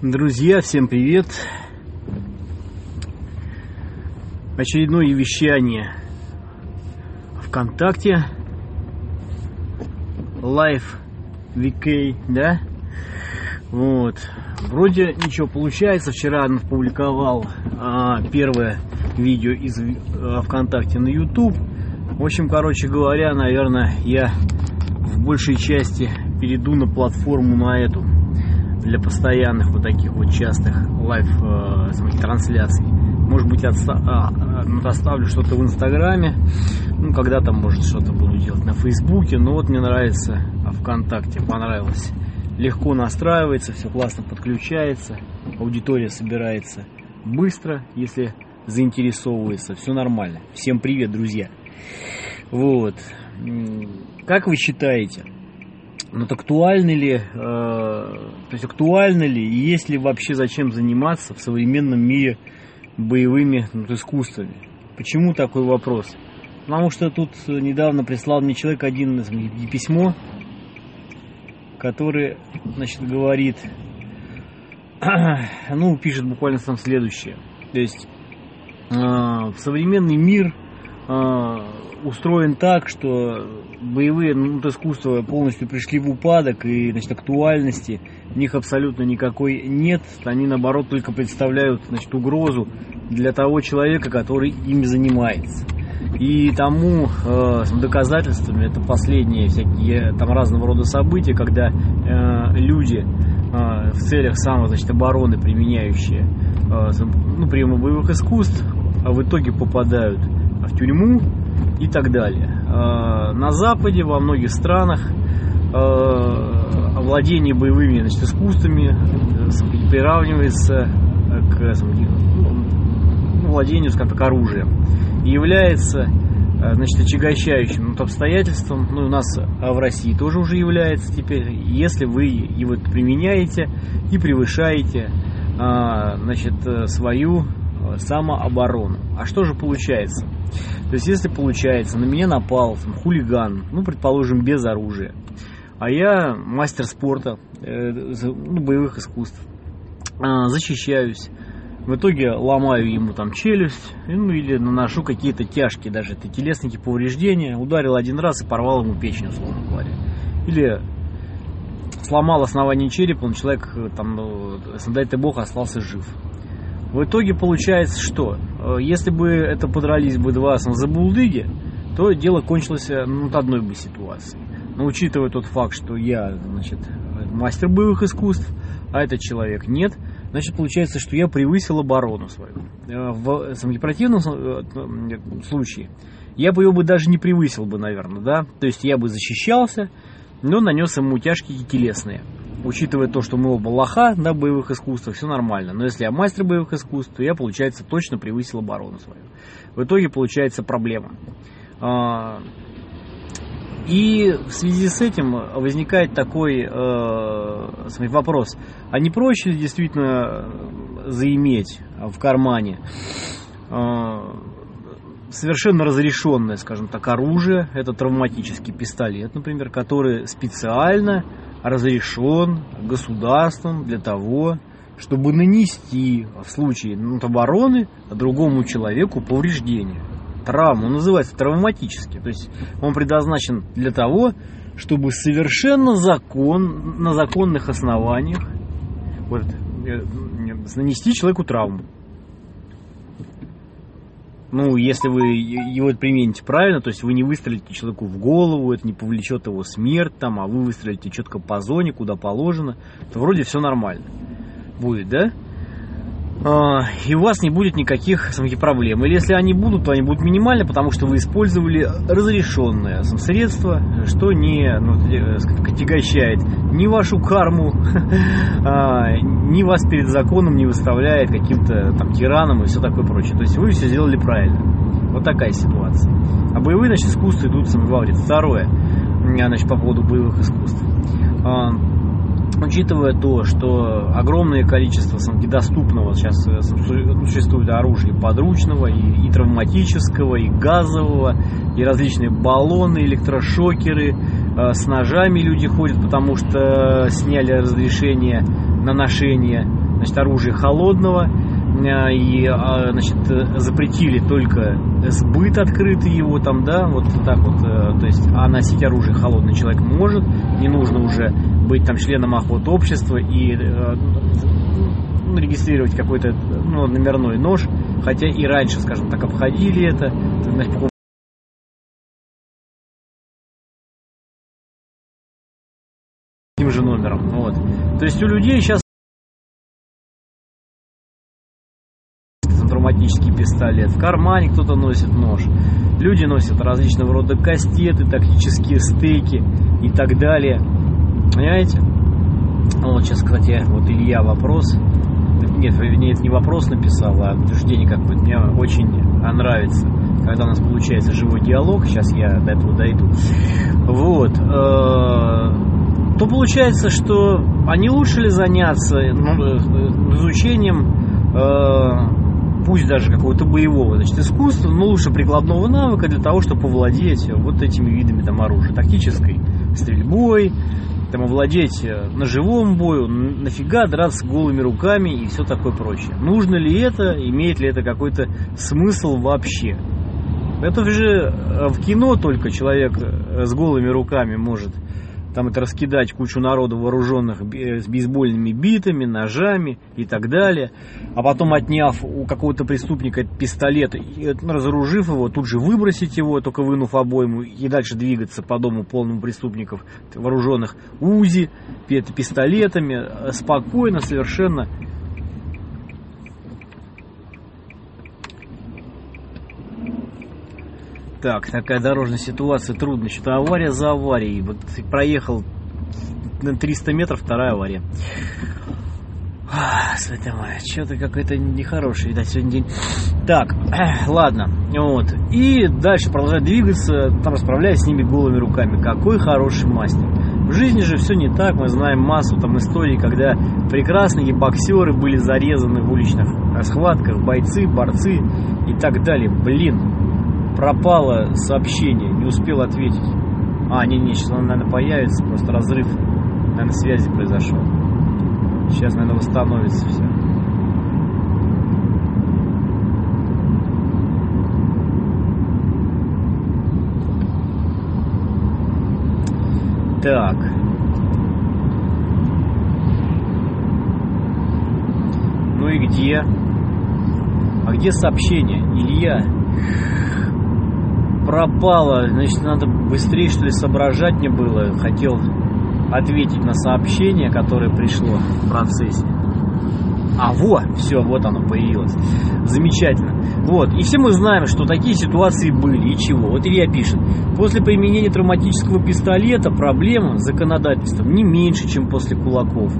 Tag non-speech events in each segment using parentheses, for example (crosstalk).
Друзья, всем привет! Очередное вещание ВКонтакте Live VK, да? Вот. Вроде ничего получается. Вчера опубликовал а, первое видео из а, ВКонтакте на YouTube. В общем, короче говоря, наверное, я в большей части перейду на платформу на эту для постоянных вот таких вот частых live э, трансляций. Может быть, отста- а, а, оставлю что-то в Инстаграме. Ну, когда там, может, что-то буду делать на Фейсбуке. Но вот мне нравится а ВКонтакте, понравилось. Легко настраивается, все классно подключается. Аудитория собирается быстро, если заинтересовывается. Все нормально. Всем привет, друзья. Вот. Как вы считаете, вот актуальны ли, э, то есть актуально ли и есть ли вообще зачем заниматься в современном мире боевыми ну, искусствами? Почему такой вопрос? Потому что тут недавно прислал мне человек один письмо, который, значит, говорит, (clears throat) ну, пишет буквально там следующее. То есть э, современный мир устроен так, что боевые ну, искусства полностью пришли в упадок и значит, актуальности в них абсолютно никакой нет. Они наоборот только представляют значит, угрозу для того человека, который ими занимается. И тому э, доказательствами это последние всякие там разного рода события, когда э, люди э, в целях самой значит, обороны, применяющие э, ну, приемы боевых искусств, а в итоге попадают в тюрьму, и так далее. А, на Западе, во многих странах а, владение боевыми значит, искусствами э, приравнивается к ну, владению, скажем так, оружием. И является э, значит, отягощающим вот, обстоятельством, ну, у нас а в России тоже уже является теперь, если вы его применяете и превышаете значит, э, свою самооборону. А что же получается? То есть, если получается, на меня напал там, хулиган, ну, предположим, без оружия, а я мастер спорта, э, ну, боевых искусств, э, защищаюсь, в итоге ломаю ему там челюсть, ну или наношу какие-то тяжкие даже это телесные повреждения, ударил один раз и порвал ему печень, условно говоря. Или сломал основание черепа, он человек, э, там, ну, дай ты бог, остался жив. В итоге получается что? Э, если бы это подрались бы два забулдыги, то дело кончилось ну, одной бы ситуации. Но учитывая тот факт, что я, значит, мастер боевых искусств, а этот человек нет, значит, получается, что я превысил оборону свою. Э, в противном случае я бы ее бы даже не превысил бы, наверное, да? То есть я бы защищался, но нанес ему тяжкие телесные учитывая то, что мы оба лоха на боевых искусствах, все нормально. Но если я мастер боевых искусств, то я, получается, точно превысил оборону свою. В итоге получается проблема. А, и в связи с этим возникает такой э, вопрос, а не проще ли действительно заиметь в кармане э, совершенно разрешенное, скажем так, оружие, это травматический пистолет, например, который специально разрешен государством для того, чтобы нанести в случае обороны другому человеку повреждение. Травма, он называется травматический. То есть он предназначен для того, чтобы совершенно закон, на законных основаниях вот, э, нанести человеку травму ну, если вы его примените правильно, то есть вы не выстрелите человеку в голову, это не повлечет его смерть, там, а вы выстрелите четко по зоне, куда положено, то вроде все нормально будет, да? А, и у вас не будет никаких самих проблем. Или если они будут, то они будут минимальны, потому что вы использовали разрешенное средство, что не ну, э, отягощает ни вашу карму, (laughs) а, ни вас перед законом не выставляет каким-то там тираном и все такое прочее. То есть вы все сделали правильно. Вот такая ситуация. А боевые, значит, искусства идут, сам говорит. Второе, значит, по поводу боевых искусств. Учитывая то, что огромное количество доступного сейчас э, существует оружия подручного, и, и травматического, и газового, и различные баллоны, электрошокеры, э, с ножами люди ходят, потому что сняли разрешение на ношение значит, оружия холодного, э, и значит, запретили только сбыт открытый его там, да, вот так вот, то есть, а носить оружие холодный человек может, не нужно уже быть там членом охот общества и э, ну, регистрировать какой-то ну, номерной нож, хотя и раньше, скажем так, обходили это, значит, таким же номером. Вот. То есть у людей сейчас травматический пистолет, в кармане кто-то носит нож, люди носят различного рода кастеты, тактические стейки и так далее. Понимаете? Вот сейчас, кстати, вот Илья вопрос. Нет, вернее, это не вопрос написал, а утверждение какое-то. Мне очень нравится, когда у нас получается живой диалог. Сейчас я до этого дойду. Вот. Э, то получается, что они лучше ли заняться ну, э, изучением э, пусть даже какого-то боевого значит, искусства, но лучше прикладного навыка для того, чтобы овладеть вот этими видами там, оружия, тактической стрельбой, там овладеть э, ножевым бою, нафига драться голыми руками и все такое прочее. Нужно ли это, имеет ли это какой-то смысл вообще? Это же э, в кино только человек э, с голыми руками может там это раскидать кучу народу вооруженных с бейсбольными битами, ножами и так далее, а потом отняв у какого-то преступника пистолет и разоружив его, тут же выбросить его, только вынув обойму и дальше двигаться по дому полному преступников вооруженных УЗИ, пистолетами, спокойно совершенно Так, такая дорожная ситуация трудная. Что-то авария за аварией. Вот проехал на 300 метров, вторая авария. Святая моя, что-то какой-то нехороший, видать, сегодня день. Так, ладно, вот. И дальше продолжать двигаться, там расправляясь с ними голыми руками. Какой хороший мастер. В жизни же все не так, мы знаем массу там историй, когда прекрасные боксеры были зарезаны в уличных схватках, бойцы, борцы и так далее. Блин, пропало сообщение, не успел ответить. А, не, не, сейчас он, наверное, появится, просто разрыв, наверное, связи произошел. Сейчас, наверное, восстановится все. Так. Ну и где? А где сообщение? Илья, пропало, значит, надо быстрее, что ли, соображать мне было. Хотел ответить на сообщение, которое пришло в процессе. А вот, все, вот оно появилось. Замечательно. Вот, и все мы знаем, что такие ситуации были. И чего? Вот Илья пишет. После применения травматического пистолета проблема с законодательством не меньше, чем после кулаков.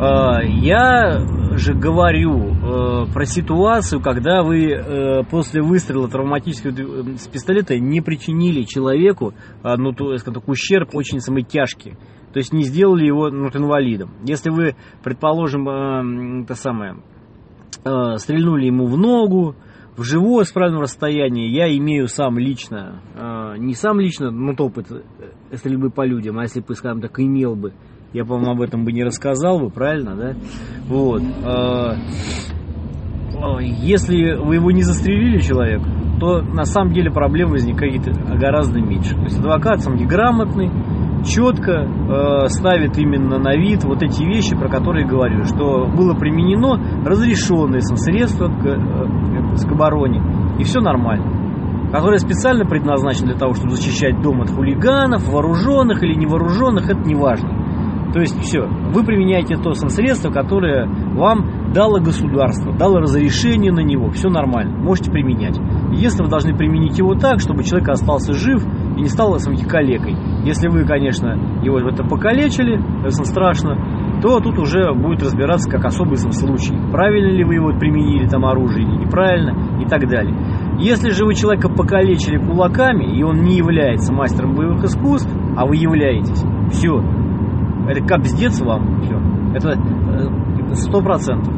А, я же говорю э, про ситуацию, когда вы э, после выстрела травматического э, с пистолета не причинили человеку, ну, то, ущерб очень самый тяжкий. То есть не сделали его ну, инвалидом. Если вы, предположим, э, это самое, э, стрельнули ему в ногу, в живое с правильного расстояния, я имею сам лично, э, не сам лично, но опыт э, стрельбы по людям, а если бы, скажем так, имел бы, я, по-моему, об этом бы не рассказал бы, правильно, да? Вот. Э, если вы его не застрелили, человек, то на самом деле проблем возникает гораздо меньше. То есть адвокат сам неграмотный, четко э, ставит именно на вид вот эти вещи, про которые говорю, что было применено разрешенное средство к, э, к обороне, и все нормально. Которое специально предназначено для того, чтобы защищать дом от хулиганов, вооруженных или невооруженных, это не важно. То есть все, вы применяете то средство, которое вам дало государство, дало разрешение на него, все нормально, можете применять. Единственное, вы должны применить его так, чтобы человек остался жив и не стал своим калекой. Если вы, конечно, его в это покалечили, это страшно, то тут уже будет разбираться как особый случай. Правильно ли вы его применили, там, оружие, или неправильно, и так далее. Если же вы человека покалечили кулаками, и он не является мастером боевых искусств, а вы являетесь, все, это капздец вам, все. Это э, сто процентов.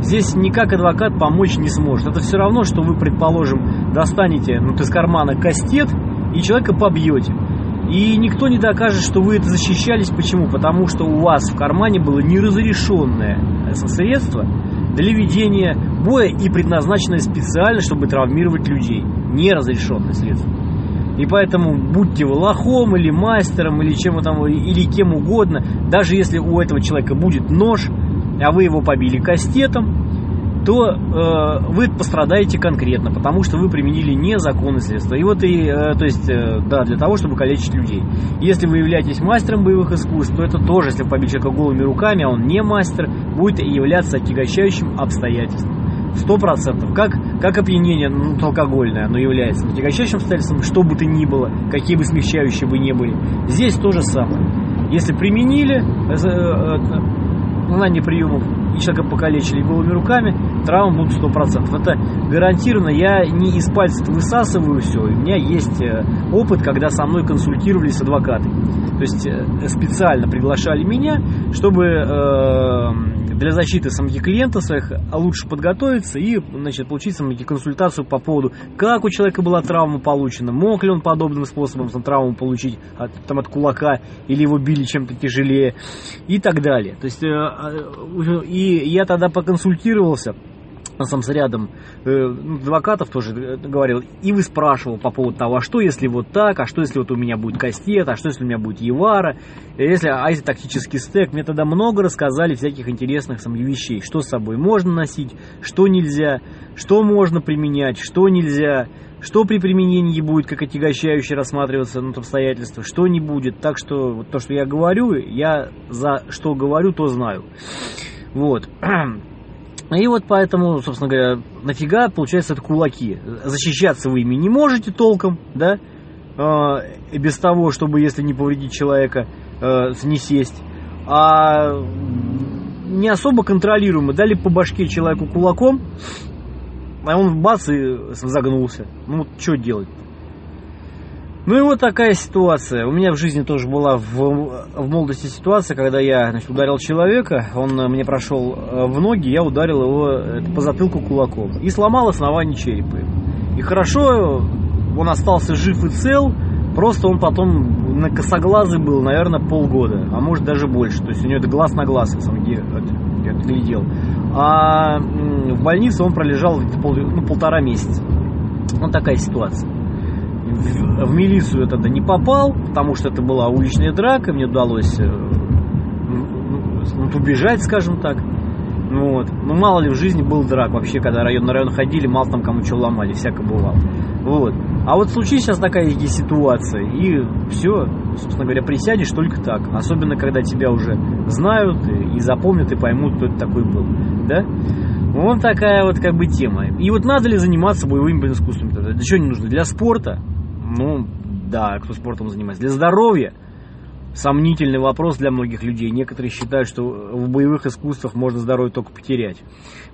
Здесь никак адвокат помочь не сможет. Это все равно, что вы, предположим, достанете ну, из кармана кастет и человека побьете. И никто не докажет, что вы это защищались. Почему? Потому что у вас в кармане было неразрешенное средство для ведения боя и предназначенное специально, чтобы травмировать людей. Неразрешенное средство. И поэтому будьте вы лохом или мастером, или чем там, или кем угодно, даже если у этого человека будет нож, а вы его побили кастетом, то э, вы пострадаете конкретно, потому что вы применили незаконные средства. И вот и, э, то есть, э, да, для того, чтобы калечить людей. Если вы являетесь мастером боевых искусств, то это тоже, если вы побили человека голыми руками, а он не мастер, будет являться отягощающим обстоятельством. Сто процентов. Как, как опьянение ну, алкогольное, оно является отягощающим обстоятельством, что бы то ни было, какие бы смягчающие бы ни были. Здесь то же самое. Если применили э, э, знание приемов и человека покалечили голыми руками, травмы будут 100%. Это гарантированно, я не из пальцев высасываю все. У меня есть э, опыт, когда со мной консультировались адвокаты. То есть специально приглашали меня, чтобы для защиты самих клиентов своих а лучше подготовиться и значит, получить самки консультацию по поводу, как у человека была травма получена, мог ли он подобным способом там, травму получить от, там, от кулака или его били чем-то тяжелее и так далее. То есть, э, э, и я тогда поконсультировался сам рядом э, ну, адвокатов тоже э, говорил, и вы спрашивал по поводу того, а что если вот так, а что если вот у меня будет кастет, а что если у меня будет Евара, если, а если тактический стек, мне тогда много рассказали всяких интересных сам вещей, что с собой можно носить, что нельзя, что можно применять, что нельзя, что при применении будет как отягощающее рассматриваться ну, обстоятельства, что не будет. Так что вот то, что я говорю, я за что говорю, то знаю. Вот. (clears throat) И вот поэтому, собственно говоря, нафига, получается, это кулаки. Защищаться вы ими не можете толком, да, э, без того, чтобы, если не повредить человека, э, не сесть. А не особо контролируемо. Дали по башке человеку кулаком, а он бац и загнулся. Ну вот что делать? Ну и вот такая ситуация. У меня в жизни тоже была в, в молодости ситуация, когда я значит, ударил человека, он мне прошел э, в ноги, я ударил его э, по затылку кулаком и сломал основание черепа. И хорошо, он остался жив и цел, просто он потом на косоглазый был, наверное, полгода, а может даже больше. То есть у него это глаз на глаз, сам где глядел. А в больнице он пролежал пол, ну, полтора месяца. Вот такая ситуация в, в милицию это не попал, потому что это была уличная драка, мне удалось э, ну, убежать, скажем так. Ну, вот. Ну, мало ли в жизни был драк. Вообще, когда район на район ходили, мало там кому что ломали, всяко бывало. Вот. А вот случись сейчас такая ситуация, и все, собственно говоря, присядешь только так. Особенно, когда тебя уже знают и, и запомнят, и поймут, кто это такой был. Да? Вот такая вот как бы тема. И вот надо ли заниматься боевыми искусствами? Для чего не нужно? Для спорта? Ну, да, кто спортом занимается. Для здоровья сомнительный вопрос для многих людей. Некоторые считают, что в боевых искусствах можно здоровье только потерять,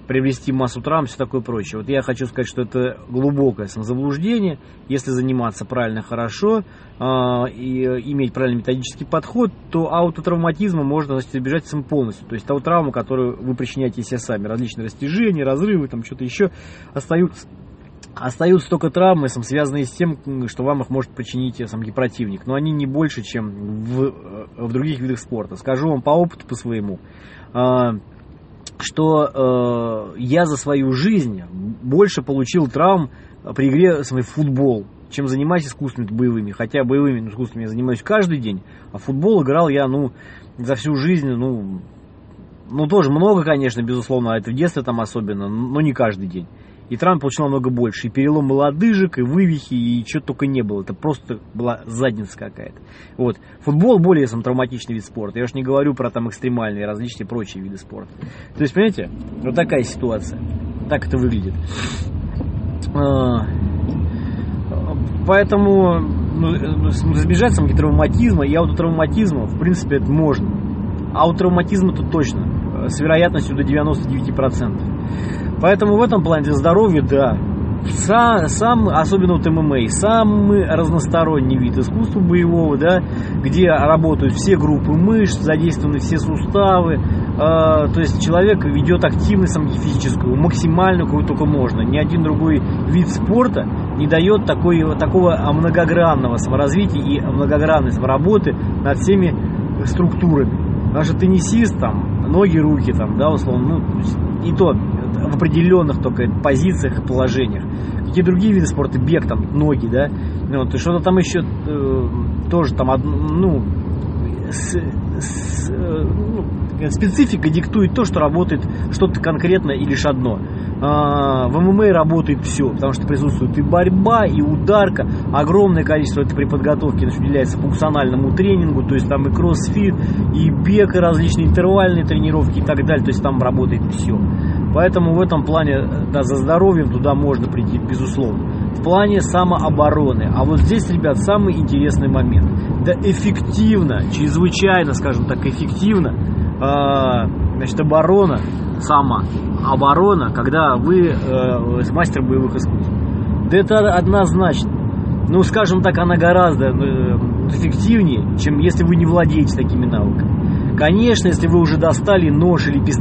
приобрести массу травм, все такое прочее. Вот я хочу сказать, что это глубокое самозаблуждение. Если заниматься правильно, хорошо, э, и иметь правильный методический подход, то аутотравматизма можно значит, избежать сам полностью. То есть того травму, которую вы причиняете себе сами. Различные растяжения, разрывы, там что-то еще остаются Остаются только травмы, связанные с тем, что вам их может причинить сам противник. Но они не больше, чем в, э, в других видах спорта. Скажу вам по опыту, по своему, а, что э, я за свою жизнь больше получил травм при игре в футбол, чем занимаюсь искусственными боевыми. Хотя боевыми искусствами я занимаюсь каждый день, а футбол играл я, ну, за всю жизнь, ну, ну, тоже много, конечно, безусловно, а это в детстве там особенно, но не каждый день. И травм получил намного больше. И переломы лодыжек, и вывихи, и чего только не было. Это просто была задница какая-то. Вот. Футбол более сам травматичный вид спорта. Я уж не говорю про там экстремальные, различные прочие виды спорта. То есть, понимаете, вот такая ситуация. Так это выглядит. А, поэтому ну, избежать самки травматизма и аутотравматизма, в принципе, это можно. Аутотравматизм это точно. С вероятностью до 99%. Поэтому в этом плане для здоровья, да, сам, сам, особенно вот ММА, самый разносторонний вид искусства боевого, да, где работают все группы мышц, задействованы все суставы, э, то есть человек ведет активность физическую, максимальную, какую только можно. Ни один другой вид спорта не дает такой, такого многогранного саморазвития и многогранности работы над всеми структурами. Что теннисист, там, ноги, руки, там, да, условно, ну, и то в определенных только позициях и положениях. Какие другие виды спорта, бег, там, ноги, да, ну, вот, и что-то там еще э, тоже там, ну, с, с, ну, специфика диктует то, что работает что-то конкретно и лишь одно. А, в ММА работает все, потому что присутствует и борьба, и ударка, огромное количество это при подготовке уделяется функциональному тренингу, то есть там и кроссфит, и бег, и различные интервальные тренировки и так далее, то есть там работает все. Поэтому в этом плане, да, за здоровьем туда можно прийти, безусловно. В плане самообороны. А вот здесь, ребят, самый интересный момент. Да эффективно, чрезвычайно, скажем так, эффективно, э, значит, оборона сама, оборона, когда вы э, мастер боевых искусств. Да это однозначно. Ну, скажем так, она гораздо э, эффективнее, чем если вы не владеете такими навыками. Конечно, если вы уже достали нож или пистолет,